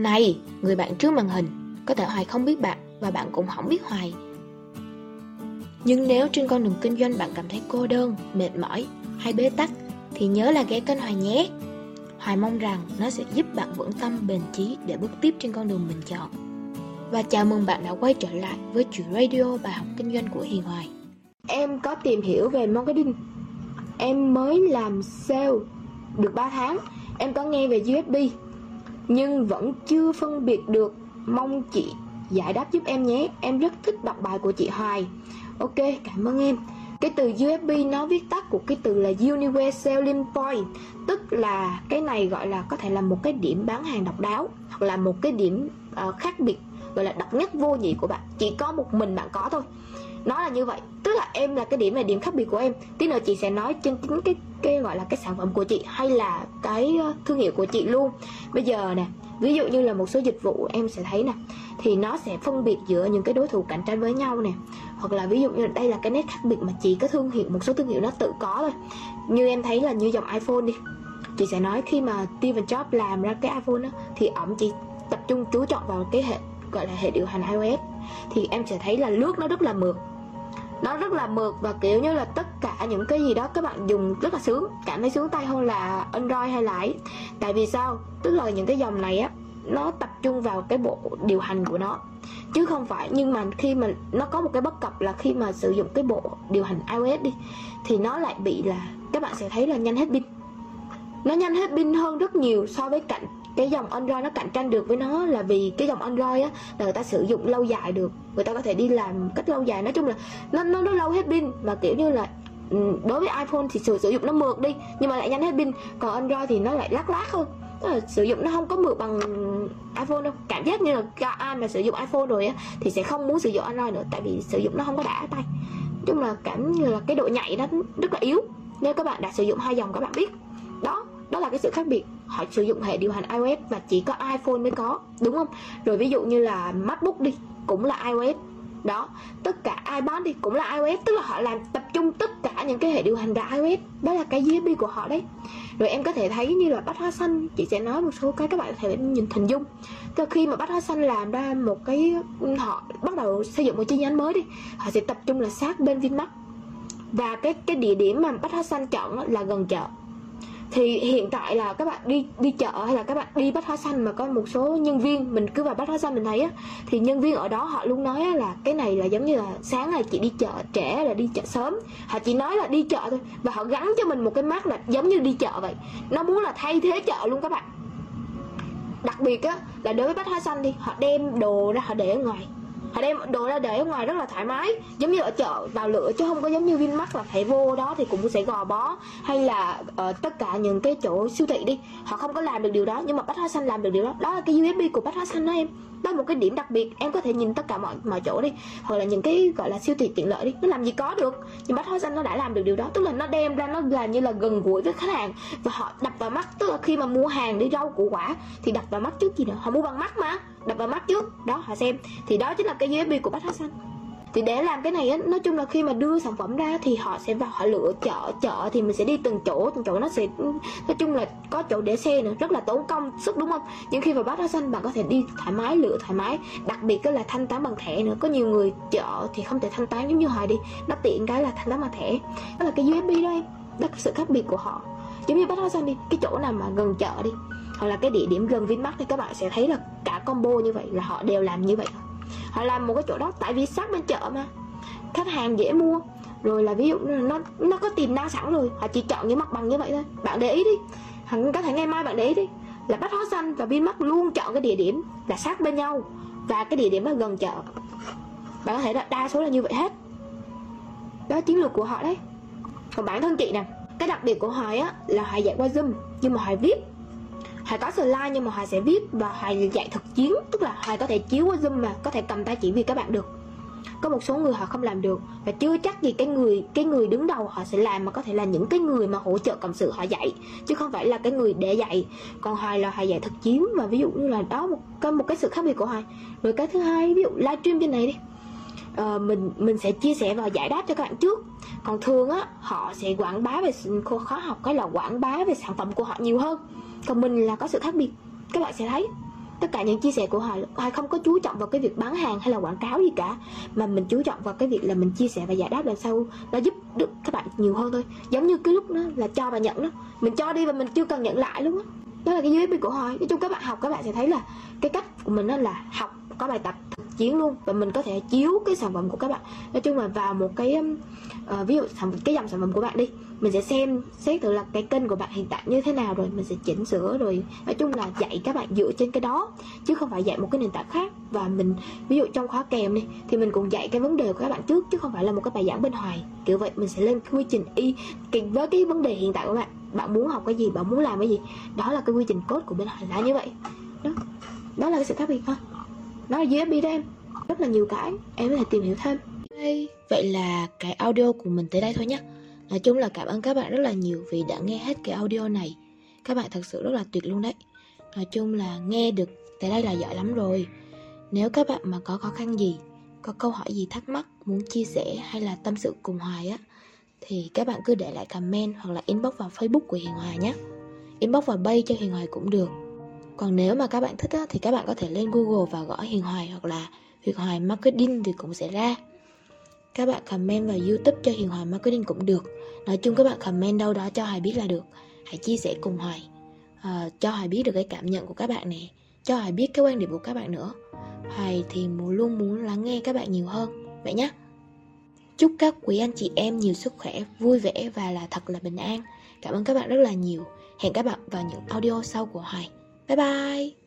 Này, người bạn trước màn hình, có thể Hoài không biết bạn và bạn cũng không biết Hoài. Nhưng nếu trên con đường kinh doanh bạn cảm thấy cô đơn, mệt mỏi hay bế tắc thì nhớ là ghé kênh Hoài nhé. Hoài mong rằng nó sẽ giúp bạn vững tâm bền chí để bước tiếp trên con đường mình chọn. Và chào mừng bạn đã quay trở lại với chuyện radio bài học kinh doanh của Hiền Hoài. Em có tìm hiểu về marketing. Em mới làm sale được 3 tháng. Em có nghe về USB nhưng vẫn chưa phân biệt được. Mong chị giải đáp giúp em nhé. Em rất thích đọc bài của chị Hoài. Ok, cảm ơn em. Cái từ USB nó viết tắt của cái từ là Universal Selling Point Tức là cái này gọi là có thể là một cái điểm bán hàng độc đáo Hoặc là một cái điểm uh, khác biệt gọi là độc nhất vô nhị của bạn. Chỉ có một mình bạn có thôi. Nó là như vậy. Tức là em là cái điểm này, điểm khác biệt của em. Tí nữa chị sẽ nói trên chính cái cái gọi là cái sản phẩm của chị hay là cái ờ, thương hiệu của chị luôn. Bây giờ nè, ví dụ như là một số dịch vụ em sẽ thấy nè, thì nó sẽ phân biệt giữa những cái đối thủ cạnh tranh với nhau nè. Hoặc là ví dụ như đây là cái nét khác biệt mà chỉ có thương hiệu, một số thương hiệu nó tự có thôi. Như em thấy là như dòng iPhone đi. Chị sẽ nói khi mà Steve Jobs làm ra cái iPhone đó thì ổng chỉ tập trung chú trọng vào cái hệ gọi là hệ điều hành iOS, thì em sẽ thấy là lướt nó rất là mượt. Nó rất là mượt và, kiểu như là, tất cả những cái gì đó các bạn dùng rất là sướng. Cảm thấy sướng tay hơn là android hay lãi. tại vì sao? Tức là những cái dòng này á, nó tập trung vào cái bộ điều hành của nó. Chứ không phải, nhưng mà khi mà nó có một cái bất cập là khi mà sử dụng cái bộ điều hành iOS đi, thì nó lại bị là, các bạn sẽ thấy là nhanh hết pin. Nó nhanh hết pin hơn rất nhiều so với cạnh cái dòng Android nó cạnh tranh được với nó là vì cái dòng Android á là người ta sử dụng lâu dài được. Người ta có thể đi làm cách lâu dài. Nói chung là nó nó nó lâu hết pin. Mà kiểu như là ừ, đối với iPhone thì sử, sử dụng nó mượt đi nhưng mà lại nhanh hết pin. Còn Android thì nó lại lắc lác hơn. Tức là sử dụng nó không có mượt bằng iPhone đâu. Cảm giác như là ai mà sử dụng iPhone rồi á thì sẽ không muốn sử dụng Android nữa tại vì sử dụng nó không có đã tay. Nói chung là cảm như là cái độ nhạy nó rất là yếu nếu các bạn đã sử dụng hai dòng các bạn biết. Đó đó là cái sự khác biệt họ sử dụng hệ điều hành iOS và chỉ có iPhone mới có, đúng không? Rồi ví dụ như là MacBook đi, cũng là iOS. Đó, tất cả iPad đi cũng là iOS, tức là họ làm tập trung tất cả những cái hệ điều hành ra iOS. Đó là cái USB của họ đấy. Rồi em có thể thấy như là bách hóa xanh, chị sẽ nói một số cái, các bạn có thể nhìn hình dung. Từ khi mà bách hóa xanh làm ra một cái, họ bắt đầu xây dựng một chi nhánh mới đi, họ sẽ tập trung là sát bên Vinmart. Và cái cái địa điểm mà bách hóa xanh chọn là gần chợ thì hiện tại là các bạn đi đi chợ hay là các bạn đi bách hóa xanh mà có một số nhân viên, mình cứ vào bách hóa xanh mình thấy á, thì nhân viên ở đó họ luôn nói là cái này là giống như là sáng này chị đi chợ trẻ là đi chợ sớm. Họ chỉ nói là đi chợ thôi và họ gắn cho mình một cái mát là giống như đi chợ vậy. Nó muốn là thay thế chợ luôn các bạn. Đặc biệt á là đối với bách hóa xanh đi, họ đem đồ ra họ để ở ngoài họ đem đồ ra để ở ngoài rất là thoải mái. Giống như ở chợ vào lựa chứ không có giống như Vinmart là phải vô đó thì cũng sẽ gò bó. Hay là ở tất cả những cái chỗ siêu thị đi, họ không có làm được điều đó. Nhưng mà bách hóa xanh làm được điều đó. Đó là cái USB của bách hóa xanh đó em. Đó là một cái điểm đặc biệt. Em có thể nhìn tất cả mọi mọi chỗ đi. Hoặc là những cái, gọi là, siêu thị tiện lợi đi. Nó làm gì có được. Nhưng bách hóa xanh nó đã làm được điều đó. Tức là nó đem ra, nó làm như là gần gũi với khách hàng. Và họ đập vào mắt. Tức là khi mà mua hàng đi rau củ quả thì đập vào mắt trước gì nữa? Họ mua bằng mắt mà đập vào mắt trước. Đó, họ xem. Thì đó chính là cái USB của bách hóa xanh. Thì để làm cái này á, nói chung là khi mà đưa sản phẩm ra thì họ sẽ vào, họ lựa chợ chợ thì mình sẽ đi từng chỗ từng chỗ nó sẽ, nói chung là có chỗ để xe nữa. Rất là tốn công, sức đúng không? Nhưng khi vào bát hóa xanh, bạn có thể đi thoải mái, lựa thoải mái. Đặc biệt là thanh toán bằng thẻ nữa. Có nhiều người chợ thì không thể thanh toán giống như họ đi. Nó tiện cái là thanh toán bằng thẻ. Đó là cái USB đó em. Đó là sự khác biệt của họ. Giống như bát hóa xanh đi, cái chỗ nào mà gần chợ đi hoặc là cái địa điểm gần Vinmart thì các bạn sẽ thấy là cả combo như vậy là họ đều làm như vậy. Họ làm một cái chỗ đó, tại vì sát bên chợ mà. Khách hàng dễ mua. Rồi là ví dụ nó nó có tiềm năng sẵn rồi, họ chỉ chọn những mặt bằng như vậy thôi. Bạn để ý đi. Hẳn có thể ngày mai bạn để ý đi. Là bách hóa xanh và vinmart luôn chọn cái địa điểm là sát bên nhau. Và cái địa điểm là gần chợ. Bạn có thể là đa số là như vậy hết. Đó chiến lược của họ đấy. Còn bản thân chị nè, cái đặc biệt của họ á là họ dạy qua zoom, nhưng mà họ viết. Hoài có slide nhưng mà Hoài sẽ viết và Hoài dạy thực chiến. Tức là Hoài có thể chiếu qua Zoom mà có thể cầm tay chỉ việc các bạn được. Có một số người họ không làm được và chưa chắc gì cái người cái người đứng đầu họ sẽ làm mà có thể là những cái người mà hỗ trợ cộng sự họ dạy. Chứ không phải là cái người để dạy. Còn hoài là hoài dạy thực chiến và ví dụ như là đó, một cái một cái sự khác biệt của hoài rồi cái thứ hai, ví dụ livestream trên này đi uh, mình mình sẽ chia sẻ và giải đáp cho các bạn trước. Còn thường á họ sẽ quảng bá về khó học cái là quảng bá về sản phẩm của họ nhiều hơn. Còn mình là có sự khác biệt các bạn sẽ thấy. Tất cả những chia sẻ của họ, họ không có chú trọng vào cái việc bán hàng hay là quảng cáo gì cả mà mình chú trọng vào cái việc là mình chia sẻ và giải đáp làm sao nó giúp được các bạn nhiều hơn thôi. Giống như cái lúc đó là cho và nhận đó. Mình cho đi và mình chưa cần nhận lại luôn á. Đó là cái USB của họ. nói chung các bạn học các bạn sẽ thấy là cái cách của mình đó là học có bài tập thực chiến luôn và mình có thể chiếu cái sản phẩm của các bạn. Nói chung là vào một cái uh, ví dụ sản cái dòng sản phẩm của bạn đi mình sẽ xem xét thử là cái kênh của bạn hiện tại như thế nào rồi mình sẽ chỉnh sửa rồi nói chung là dạy các bạn dựa trên cái đó chứ không phải dạy một cái nền tảng khác. Và mình ví dụ trong khóa kèm đi thì mình cũng dạy cái vấn đề của các bạn trước chứ không phải là một cái bài giảng bên ngoài. Kiểu vậy mình sẽ lên quy trình y với cái vấn đề hiện tại của bạn. Bạn muốn học cái gì bạn muốn làm cái gì đó là cái quy trình cốt của bên ngoài là như vậy. Đó. Đó là cái sự khác biệt thôi nó là USB đen. Rất là nhiều cái em có thể tìm hiểu thêm. Hey, vậy là cái audio của mình tới đây thôi nhé Nói chung là cảm ơn các bạn rất là nhiều vì đã nghe hết cái audio này. Các bạn thật sự rất là tuyệt luôn đấy. Nói chung là nghe được tới đây là giỏi lắm rồi. Nếu các bạn mà có khó khăn gì Có câu hỏi gì thắc mắc Muốn chia sẻ hay là tâm sự cùng Hoài á Thì các bạn cứ để lại comment Hoặc là inbox vào facebook của Hiền Hoài nhé Inbox vào bay cho Hiền Hoài cũng được. Còn nếu mà các bạn thích á, thì các bạn có thể lên Google và gõ Hiền Hoài Hoặc là Hiền Hoài Marketing thì cũng sẽ ra. Các bạn comment vào youtube cho Hiền Hoài Marketing cũng được. Nói chung các bạn comment đâu đó cho Hoài biết là được. Hãy chia sẻ cùng Hoài. À, Cho Hoài biết được cái cảm nhận của các bạn nè. Cho Hoài biết cái quan điểm của các bạn nữa. Hoài thì luôn muốn lắng nghe các bạn nhiều hơn. Vậy nhé Chúc các quý anh chị em nhiều sức khỏe, vui vẻ và là thật là bình an. Cảm ơn các bạn rất là nhiều. Hẹn các bạn vào những audio sau của Hoài. 拜拜。